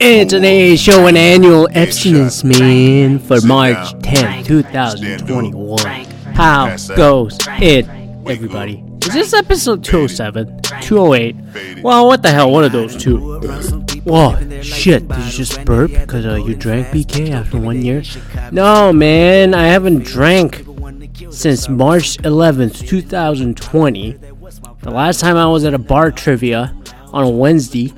It's an A show, an annual abstinence man for March 10th, 2021. How goes it, everybody? Is this episode 207? 208? Well, what the hell, one of those two. Whoa, shit, did you just burp because uh, you drank BK after one year? No, man, I haven't drank since March 11th, 2020. The last time I was at a bar trivia on a Wednesday,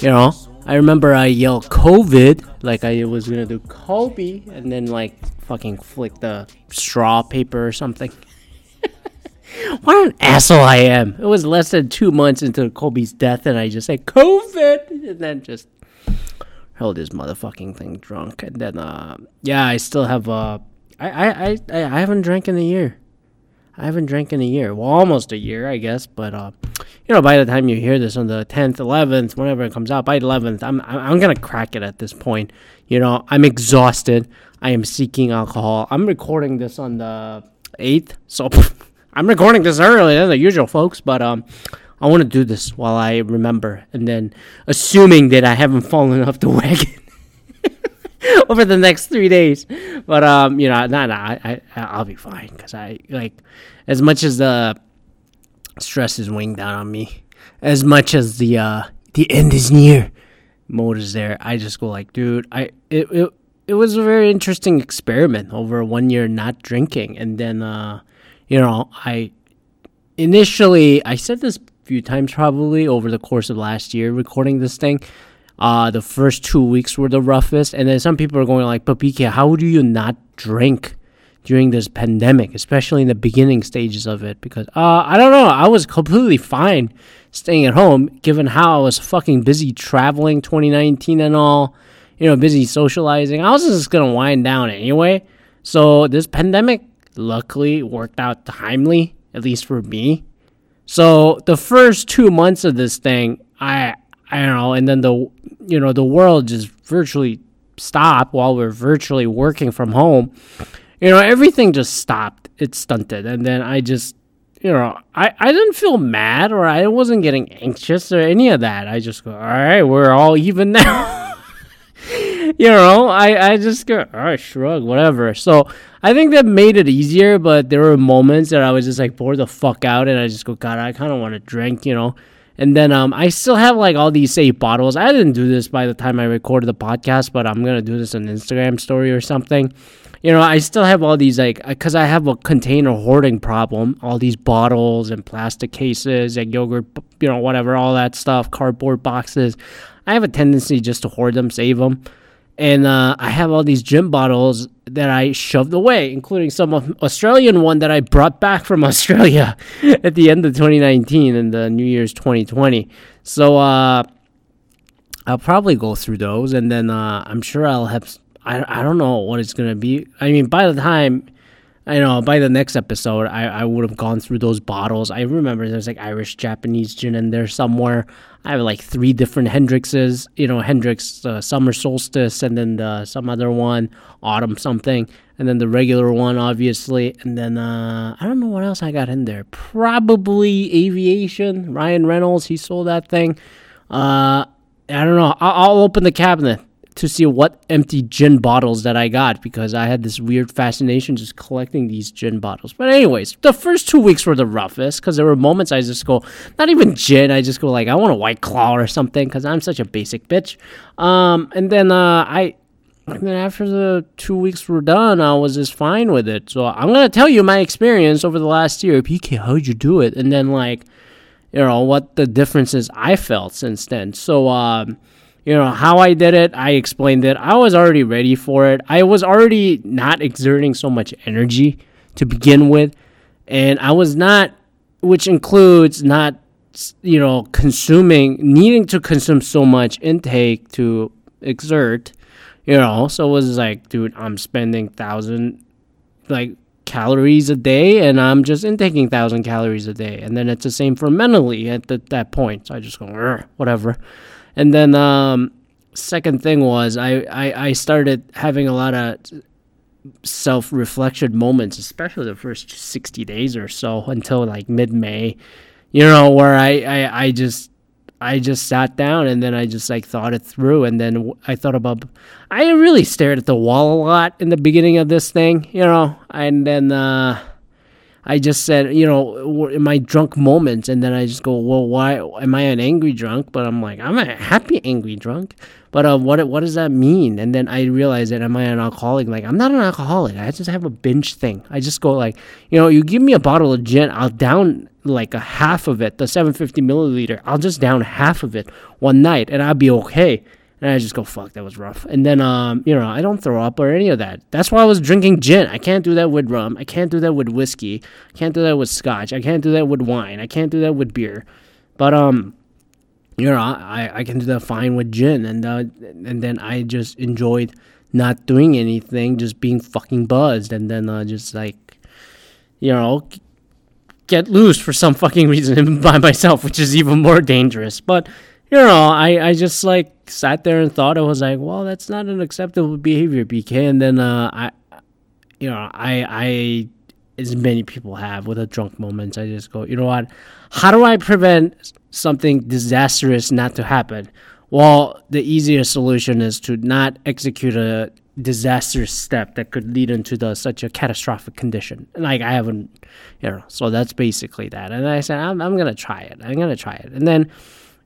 you know, I remember I yelled COVID like I was gonna do Kobe and then like fucking flick the straw paper or something. what an asshole I am. It was less than two months into Kobe's death and I just said COVID and then just held his motherfucking thing drunk. And then uh yeah, I still have uh I I, I, I haven't drank in a year. I haven't drank in a year. Well, almost a year, I guess. But uh, you know, by the time you hear this on the tenth, eleventh, whenever it comes out, by eleventh, I'm I'm gonna crack it at this point. You know, I'm exhausted. I am seeking alcohol. I'm recording this on the eighth, so I'm recording this earlier than the usual, folks. But um, I want to do this while I remember, and then assuming that I haven't fallen off the wagon. over the next three days. But um, you know, nah, nah, I, I I'll be fine because I like as much as the stress is weighing down on me, as much as the uh the end is near mode is there. I just go like, dude, I it it it was a very interesting experiment over one year not drinking, and then uh, you know, I initially I said this a few times probably over the course of last year recording this thing uh, the first two weeks were the roughest, and then some people are going like, "But BK, how do you not drink during this pandemic, especially in the beginning stages of it?" Because uh, I don't know, I was completely fine staying at home, given how I was fucking busy traveling 2019 and all, you know, busy socializing. I was just gonna wind down anyway. So this pandemic, luckily, worked out timely, at least for me. So the first two months of this thing, I I don't know, and then the you know the world just virtually stopped while we're virtually working from home. You know, everything just stopped. It stunted, and then I just you know I I didn't feel mad or I wasn't getting anxious or any of that. I just go, all right, we're all even now. you know, I, I just go, all right, shrug, whatever. So I think that made it easier, but there were moments that I was just like bored the fuck out and I just go, God, I kind of want to drink, you know. And then um, I still have like all these safe bottles. I didn't do this by the time I recorded the podcast, but I'm gonna do this on Instagram story or something. You know, I still have all these like because I have a container hoarding problem. All these bottles and plastic cases and yogurt, you know, whatever, all that stuff, cardboard boxes. I have a tendency just to hoard them, save them and uh, I have all these gin bottles that I shoved away, including some Australian one that I brought back from Australia at the end of 2019 and the New Year's 2020. So uh, I'll probably go through those, and then uh, I'm sure I'll have. I, I don't know what it's gonna be. I mean, by the time I know by the next episode, I, I would have gone through those bottles. I remember there's like Irish Japanese gin in there somewhere. I have like three different Hendrickses, you know, Hendrick's uh, Summer Solstice, and then the, some other one, Autumn something, and then the regular one, obviously. And then uh, I don't know what else I got in there. Probably Aviation, Ryan Reynolds, he sold that thing. Uh, I don't know. I'll, I'll open the cabinet to see what empty gin bottles that I got because I had this weird fascination just collecting these gin bottles. But anyways, the first two weeks were the roughest because there were moments I just go, not even gin, I just go like, I want a white claw or something because I'm such a basic bitch. Um, and then uh, I, and then after the two weeks were done, I was just fine with it. So I'm gonna tell you my experience over the last year. PK, how'd you do it? And then like, you know, what the differences I felt since then. So um you know how I did it. I explained it. I was already ready for it. I was already not exerting so much energy to begin with, and I was not, which includes not, you know, consuming, needing to consume so much intake to exert. You know, so it was like, dude, I'm spending thousand, like calories a day and I'm just intaking 1000 calories a day and then it's the same for mentally at the, that point so I just go whatever and then um, second thing was I, I, I started having a lot of self reflection moments, especially the first 60 days or so until like mid May, you know, where I, I, I just, I just sat down and then I just like thought it through. And then I thought about I really stared at the wall a lot in the beginning of this thing, you know, and then uh I just said, you know, in my drunk moments, and then I just go, well, why am I an angry drunk? But I'm like, I'm a happy angry drunk. But uh, what what does that mean? And then I realize that am I an alcoholic? Like I'm not an alcoholic. I just have a binge thing. I just go like, you know, you give me a bottle of gin, I'll down like a half of it, the 750 milliliter. I'll just down half of it one night, and I'll be okay. And I just go, fuck, that was rough. And then, um, you know, I don't throw up or any of that. That's why I was drinking gin. I can't do that with rum. I can't do that with whiskey. I can't do that with scotch. I can't do that with wine. I can't do that with beer. But, um, you know, I, I can do that fine with gin. And, uh, and then I just enjoyed not doing anything, just being fucking buzzed. And then, uh, just like, you know, get loose for some fucking reason by myself, which is even more dangerous. But, you know, I, I just like sat there and thought I was like, well, that's not an acceptable behavior, BK. And then uh, I, you know, I, I, as many people have with a drunk moments, I just go, you know what? How do I prevent something disastrous not to happen? Well, the easiest solution is to not execute a disastrous step that could lead into the such a catastrophic condition. Like I haven't, you know. So that's basically that. And I said, I'm, I'm gonna try it. I'm gonna try it. And then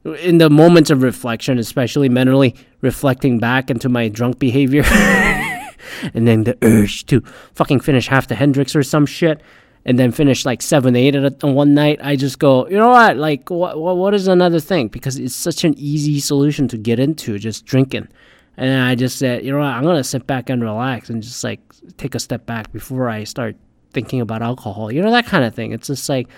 in the moments of reflection, especially mentally reflecting back into my drunk behavior, and then the urge to fucking finish half the Hendrick's or some shit, and then finish like seven, eight at a, one night, I just go, you know what? Like, what, what, what is another thing? Because it's such an easy solution to get into, just drinking. And I just said, you know what? I'm gonna sit back and relax and just like take a step back before I start thinking about alcohol. You know that kind of thing. It's just like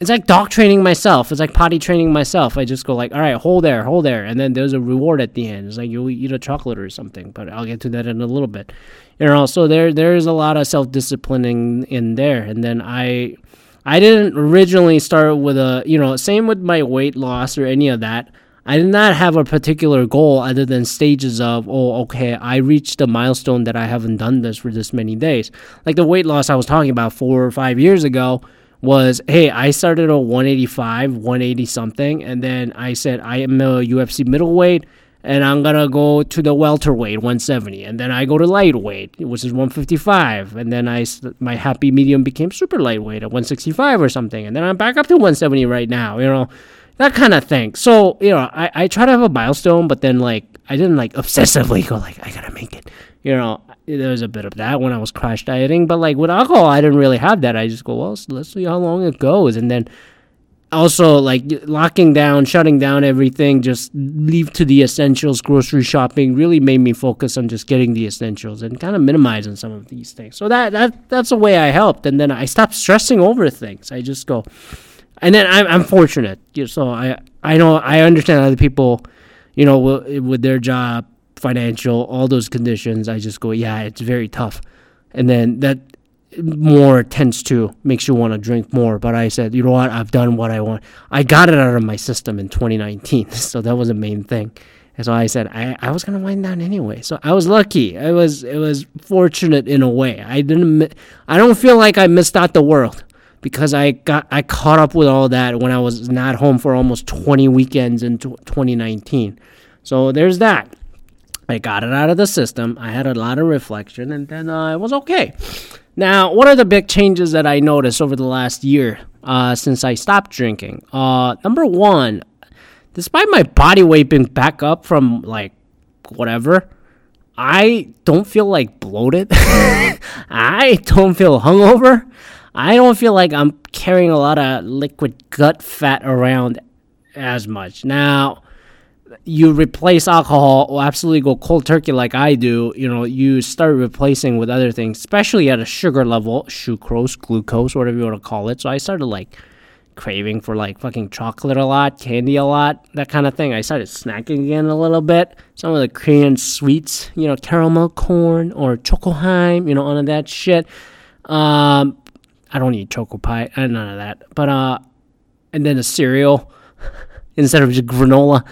it's like dog training myself. It's like potty training myself. I just go like, all right, hold there, hold there, and then there's a reward at the end. It's like you eat a chocolate or something, but I'll get to that in a little bit. You know, so there there's a lot of self disciplining in there, and then I I didn't originally start with a you know same with my weight loss or any of that. I did not have a particular goal other than stages of, oh, okay, I reached a milestone that I haven't done this for this many days. Like the weight loss I was talking about four or five years ago, was hey, I started at 185, 180 something, and then I said I am a UFC middleweight and I'm gonna go to the welterweight 170, and then I go to lightweight, which is 155, and then I my happy medium became super lightweight at 165 or something, and then I'm back up to 170 right now, you know, that kind of thing. So you know, I I try to have a milestone, but then like I didn't like obsessively go like I gotta make it, you know there was a bit of that when I was crash dieting, but like with alcohol, I didn't really have that. I just go, well, let's see how long it goes, and then also like locking down, shutting down everything, just leave to the essentials. Grocery shopping really made me focus on just getting the essentials and kind of minimizing some of these things. So that that that's the way I helped, and then I stopped stressing over things. I just go, and then I'm I'm fortunate, so I I know I understand other people, you know, with their job financial, all those conditions, I just go, yeah, it's very tough. And then that more tends to makes you want to drink more. But I said, you know what? I've done what I want. I got it out of my system in 2019. So that was the main thing. And so I said, I, I was gonna wind down anyway. So I was lucky. I was it was fortunate in a way. I didn't. I don't feel like I missed out the world because I got I caught up with all that when I was not home for almost 20 weekends in 2019. So there's that. I got it out of the system. I had a lot of reflection, and then uh, it was okay. Now, what are the big changes that I noticed over the last year uh, since I stopped drinking? Uh, number one, despite my body weight being back up from like whatever, I don't feel like bloated. I don't feel hungover. I don't feel like I'm carrying a lot of liquid gut fat around as much. Now, you replace alcohol or absolutely go cold turkey like I do, you know, you start replacing with other things, especially at a sugar level, sucrose, glucose, whatever you want to call it. So I started like craving for like fucking chocolate a lot, candy a lot, that kind of thing. I started snacking again a little bit. Some of the Korean sweets, you know, caramel corn or chocoheim, you know, none of that shit. Um, I don't eat choco pie, uh, none of that. But uh, and then the cereal. instead of just granola.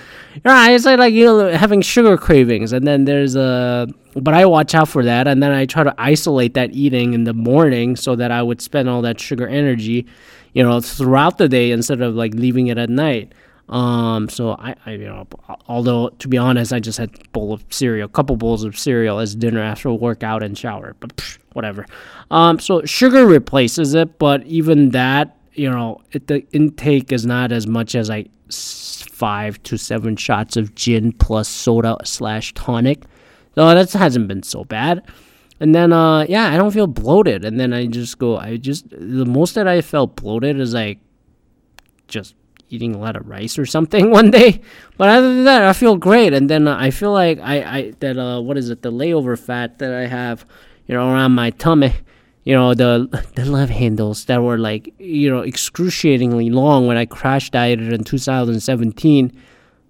Right? It's like, like you know having sugar cravings, and then there's a. But I watch out for that, and then I try to isolate that eating in the morning so that I would spend all that sugar energy, you know, throughout the day instead of like leaving it at night. Um, so I, I, you know, although to be honest, I just had a bowl of cereal, a couple bowls of cereal as dinner after workout and shower, but psh, whatever. Um, so sugar replaces it, but even that, you know, it, the intake is not as much as like five to seven shots of gin plus soda slash tonic. So that hasn't been so bad. And then, uh, yeah, I don't feel bloated. And then I just go, I just, the most that I felt bloated is like just eating a lot of rice or something one day. But other than that, I feel great. And then uh, I feel like I, I, that, uh, what is it, the layover fat that I have, you know, around my tummy, you know, the, the love handles that were like, you know, excruciatingly long when I crash dieted in 2017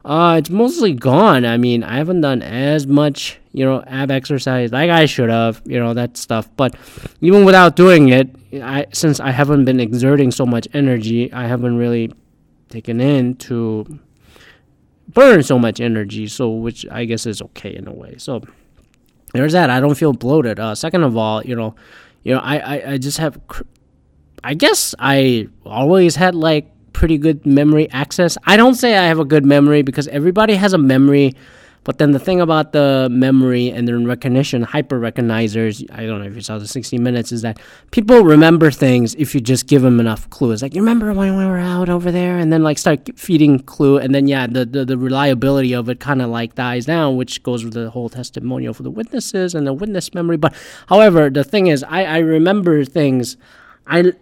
uh, it's mostly gone. I mean, I haven't done as much, you know, ab exercise like I should have, you know, that stuff. But even without doing it, I since I haven't been exerting so much energy, I haven't really taken in to burn so much energy. So, which I guess is okay in a way. So, there's that. I don't feel bloated. Uh, second of all, you know, you know, I, I, I just have. I guess I always had like pretty good memory access. I don't say I have a good memory because everybody has a memory. But then the thing about the memory and the recognition, hyper recognizers, I don't know if you saw the 60 minutes, is that people remember things if you just give them enough clues. Like, you remember when we were out over there? And then, like, start feeding clue. And then, yeah, the, the, the reliability of it kind of like dies down, which goes with the whole testimonial for the witnesses and the witness memory. But, however, the thing is, I, I remember things. I,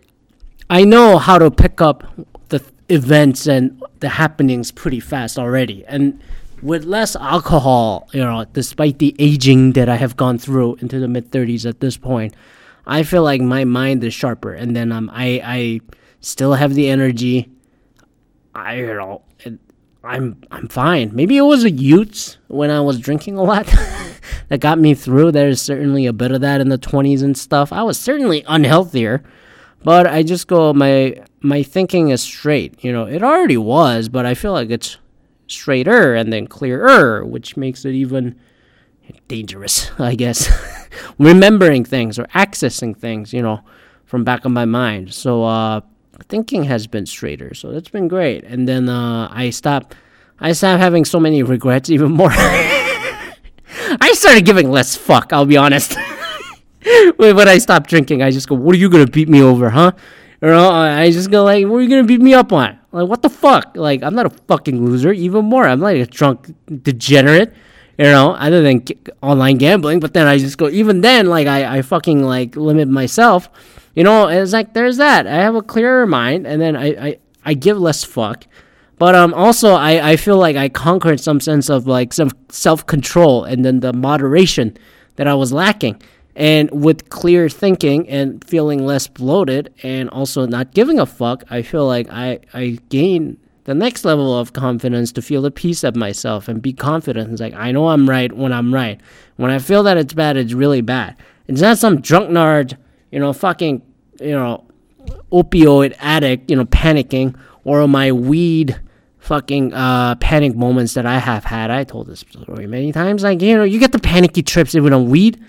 I know how to pick up the events and the happenings pretty fast already. And with less alcohol, you know, despite the aging that I have gone through into the mid 30s at this point, I feel like my mind is sharper. And then um, I I still have the energy. I you know. I'm I'm fine. Maybe it was a Utes when I was drinking a lot that got me through. There's certainly a bit of that in the 20s and stuff. I was certainly unhealthier, but I just go my my thinking is straight. You know, it already was, but I feel like it's straighter and then clearer, which makes it even dangerous, I guess. Remembering things or accessing things, you know, from back of my mind. So uh thinking has been straighter. So that's been great. And then uh I stopped I stopped having so many regrets even more. I started giving less fuck, I'll be honest. when I stop drinking, I just go, "What are you gonna beat me over, huh?" You know, I just go like, "What are you gonna beat me up on?" Like, what the fuck? Like, I'm not a fucking loser. Even more, I'm like a drunk degenerate. You know, other than online gambling. But then I just go, even then, like I, I fucking like limit myself. You know, it's like there's that. I have a clearer mind, and then I, I, I give less fuck. But um, also I, I feel like I conquered some sense of like some self control and then the moderation that I was lacking. And with clear thinking and feeling less bloated and also not giving a fuck, I feel like I, I gain the next level of confidence to feel the peace of myself and be confident. It's like, I know I'm right when I'm right. When I feel that it's bad, it's really bad. It's not some drunk nerd, you know, fucking, you know, opioid addict, you know, panicking, or my weed fucking uh, panic moments that I have had. I told this story many times. Like, you know, you get the panicky trips even on weed.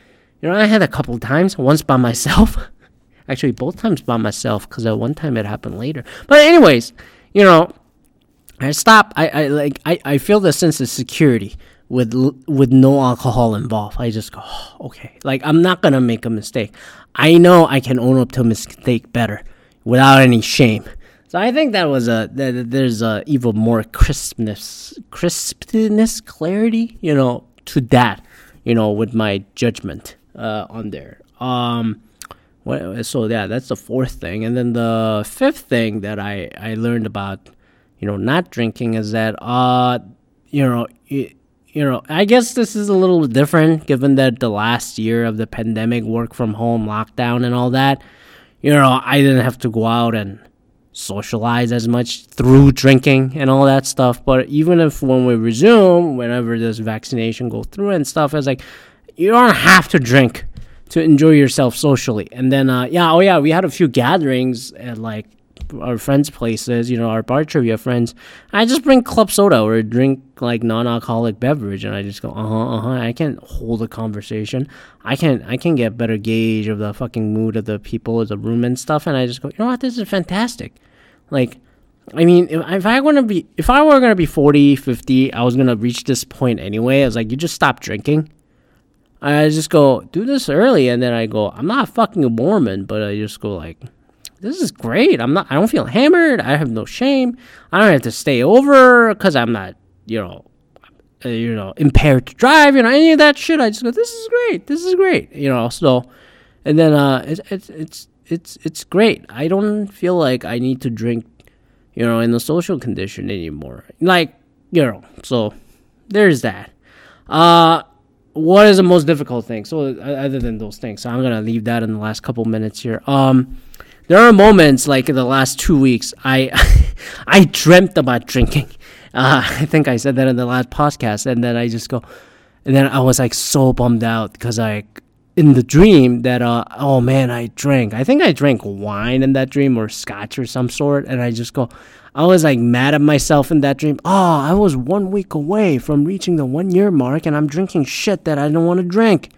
You know, I had a couple times, once by myself. Actually, both times by myself, because one time it happened later. But anyways, you know, I stop. I, I like. I, I feel the sense of security with with no alcohol involved. I just go, oh, okay. Like I'm not gonna make a mistake. I know I can own up to a mistake better without any shame. So I think that was a that there's a even more crispness, crispness, clarity, you know, to that, you know, with my judgment uh, on there. Um, what, so yeah, that's the fourth thing, and then the fifth thing that I I learned about, you know, not drinking is that uh, you know. You know, I guess this is a little different given that the last year of the pandemic, work from home, lockdown, and all that. You know, I didn't have to go out and socialize as much through drinking and all that stuff. But even if when we resume, whenever this vaccination go through and stuff, it's like you don't have to drink to enjoy yourself socially. And then, uh, yeah, oh yeah, we had a few gatherings at like our friends' places, you know, our bar trivia friends. I just bring club soda or drink like non-alcoholic beverage, and I just go, uh huh, uh huh. I can't hold a conversation. I can't. I can get better gauge of the fucking mood of the people of the room and stuff, and I just go, you know what, this is fantastic. Like, I mean, if, if I want to be, if I were gonna be 40, 50, I was gonna reach this point anyway. I was like, you just stop drinking. I just go do this early, and then I go, I'm not fucking a Mormon, but I just go like, this is great. I'm not. I don't feel hammered. I have no shame. I don't have to stay over because I'm not, you know, uh, you know, impaired to drive. You know, any of that shit. I just go, this is great. This is great. You know, so, and then uh, it's it's it's it's it's great. I don't feel like I need to drink, you know, in the social condition anymore. Like, you know, so there's that. Uh what is the most difficult thing? So other than those things, so I'm gonna leave that in the last couple minutes here. Um, there are moments like in the last two weeks, I I dreamt about drinking. Uh, I think I said that in the last podcast, and then I just go, and then I was like so bummed out because I in the dream that uh oh man I drank. I think I drank wine in that dream or scotch or some sort, and I just go. I was like mad at myself in that dream. Oh, I was one week away from reaching the one year mark, and I'm drinking shit that I don't want to drink.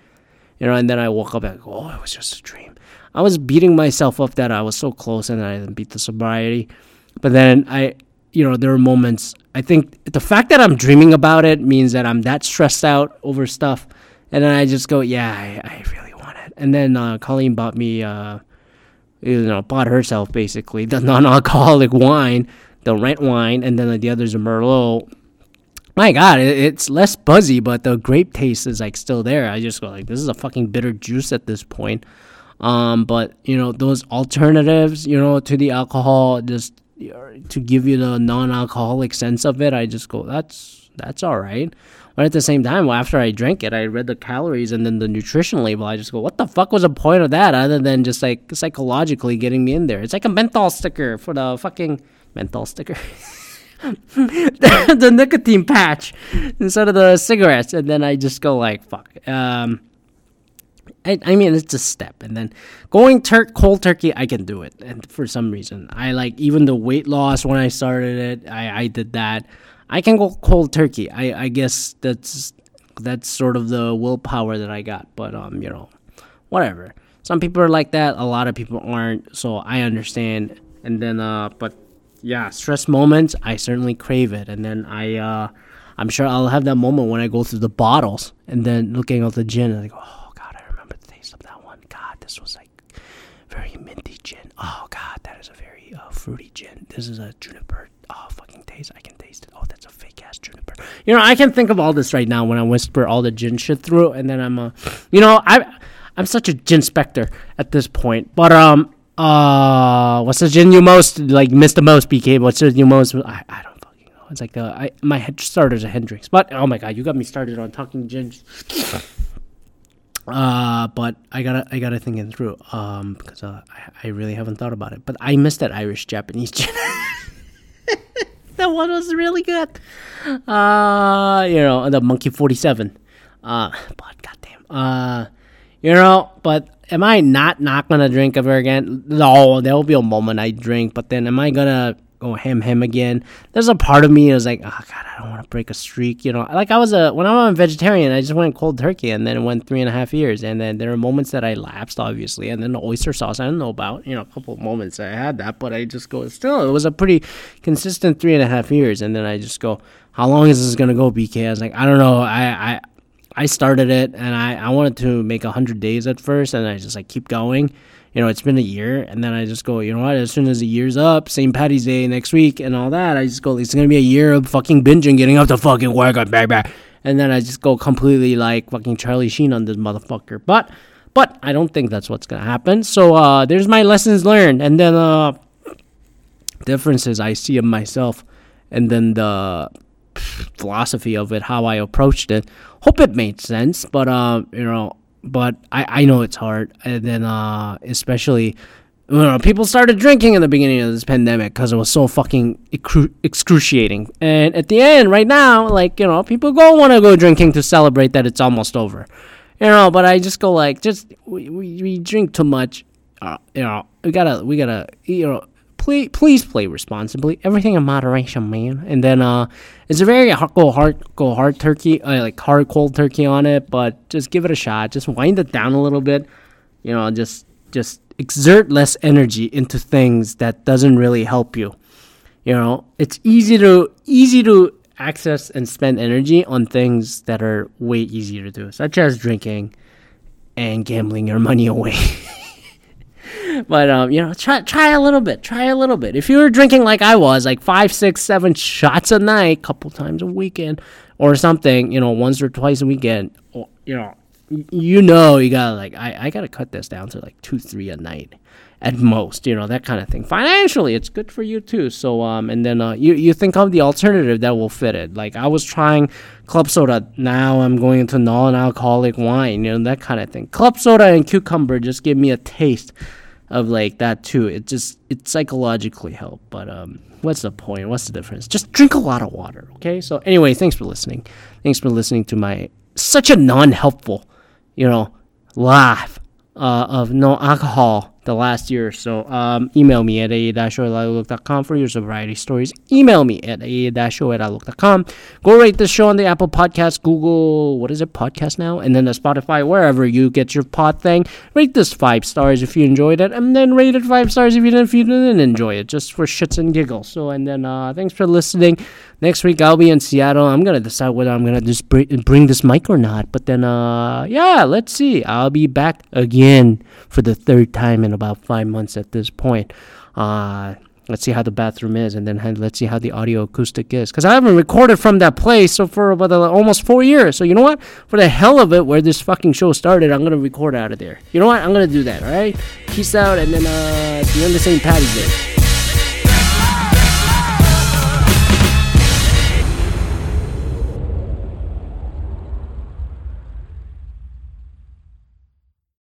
You know, and then I woke up like, oh, it was just a dream. I was beating myself up that I was so close and I didn't beat the sobriety. But then I, you know, there are moments. I think the fact that I'm dreaming about it means that I'm that stressed out over stuff. And then I just go, yeah, I, I really want it. And then uh, Colleen bought me, uh, you know, bought herself basically the non-alcoholic wine, the rent wine, and then the others are Merlot. My God, it, it's less buzzy, but the grape taste is like still there. I just go like, this is a fucking bitter juice at this point. Um, but you know those alternatives, you know, to the alcohol, just to give you the non-alcoholic sense of it, I just go, that's that's all right. But at the same time, after I drank it, I read the calories and then the nutrition label. I just go, what the fuck was the point of that other than just like psychologically getting me in there? It's like a menthol sticker for the fucking menthol sticker. the, the, nicotine patch instead of the cigarettes. And then I just go like, fuck. Um, I, I mean, it's a step, and then going tur- cold turkey, I can do it. And for some reason, I like even the weight loss when I started it. I, I did that. I can go cold turkey. I, I guess that's that's sort of the willpower that I got. But um, you know, whatever. Some people are like that. A lot of people aren't. So I understand. And then uh, but yeah, stress moments. I certainly crave it. And then I uh, I'm sure I'll have that moment when I go through the bottles and then looking at the gin and like, oh god, I remember the taste of that one. God, this was like very minty gin. Oh god, that is a very uh, fruity gin. This is a juniper. Oh fucking taste! I can taste it. Oh, ass juniper. You know, I can think of all this right now when I whisper all the gin shit through, and then I'm uh, you know, I I'm such a gin specter at this point. But um, uh, what's the gin you most like miss the most, BK? What's the you most? I, I don't fucking know. It's like uh, I my head starters a Hendrick's, but oh my god, you got me started on talking gin. Uh, but I gotta I gotta think it through. Um, because uh, I, I really haven't thought about it. But I miss that Irish Japanese gin. that one was really good. Uh, you know the Monkey Forty Seven. Uh, but goddamn. Uh, you know, but am I not not gonna drink ever again? No, there will be a moment I drink, but then am I gonna go ham ham again. There's a part of me that was like, oh god, I don't want to break a streak. You know, like I was a when I was a vegetarian, I just went cold turkey, and then it went three and a half years, and then there are moments that I lapsed, obviously, and then the oyster sauce I don't know about. You know, a couple of moments I had that, but I just go still. It was a pretty consistent three and a half years, and then I just go, how long is this gonna go, BK? I was like, I don't know. I I I started it, and I I wanted to make hundred days at first, and I just like keep going you know, it's been a year, and then I just go, you know what? As soon as the year's up, St. Patty's Day next week, and all that, I just go, it's gonna be a year of fucking binging, getting up to fucking work, back back, and then I just go completely like fucking Charlie Sheen on this motherfucker. But, but I don't think that's what's gonna happen. So uh, there's my lessons learned, and then uh, differences I see of myself, and then the philosophy of it, how I approached it. Hope it made sense, but uh, you know, but I, I know it's hard. And then, uh, especially, you know, people started drinking in the beginning of this pandemic because it was so fucking excru- excruciating. And at the end, right now, like, you know, people go want to go drinking to celebrate that it's almost over. You know, but I just go like, just, we, we, we drink too much. Uh, you know, we gotta, we gotta, you know, please please play responsibly. Everything in moderation, man. And then uh, it's a very hard, go hard go hard turkey, uh, like hard cold turkey on it. But just give it a shot. Just wind it down a little bit. You know, just just exert less energy into things that doesn't really help you. You know, it's easy to easy to access and spend energy on things that are way easier to do, such as drinking and gambling your money away. but um, you know, try try a little bit. Try a little bit. If you were drinking like I was, like five, six, seven shots a night, couple times a weekend, or something, you know, once or twice a weekend, or, you know, you know, you gotta like, I I gotta cut this down to like two, three a night at most, you know, that kind of thing. Financially, it's good for you too. So, um, and then uh, you you think of the alternative that will fit it. Like I was trying club soda, now I'm going into non-alcoholic wine, you know, that kind of thing. Club soda and cucumber just give me a taste of like that too. It just it psychologically help. But um, what's the point? What's the difference? Just drink a lot of water, okay? So anyway, thanks for listening. Thanks for listening to my such a non-helpful, you know, laugh uh, of no alcohol the last year so. Um, email me at a-show for your variety stories. Email me at a-show Go rate the show on the Apple Podcast, Google, what is it, podcast now? And then the Spotify, wherever you get your pod thing. Rate this five stars if you enjoyed it, and then rate it five stars if you didn't, if you didn't enjoy it, just for shits and giggles. So, and then uh, thanks for listening. Next week I'll be in Seattle. I'm gonna decide whether I'm gonna just bring, bring this mic or not. But then, uh, yeah, let's see. I'll be back again for the third time in about five months at this point. Uh, let's see how the bathroom is, and then let's see how the audio acoustic is. Because I haven't recorded from that place so for about almost four years. So you know what? For the hell of it, where this fucking show started, I'm gonna record out of there. You know what? I'm gonna do that. All right. Peace out, and then uh, the end of St. Patty's Day.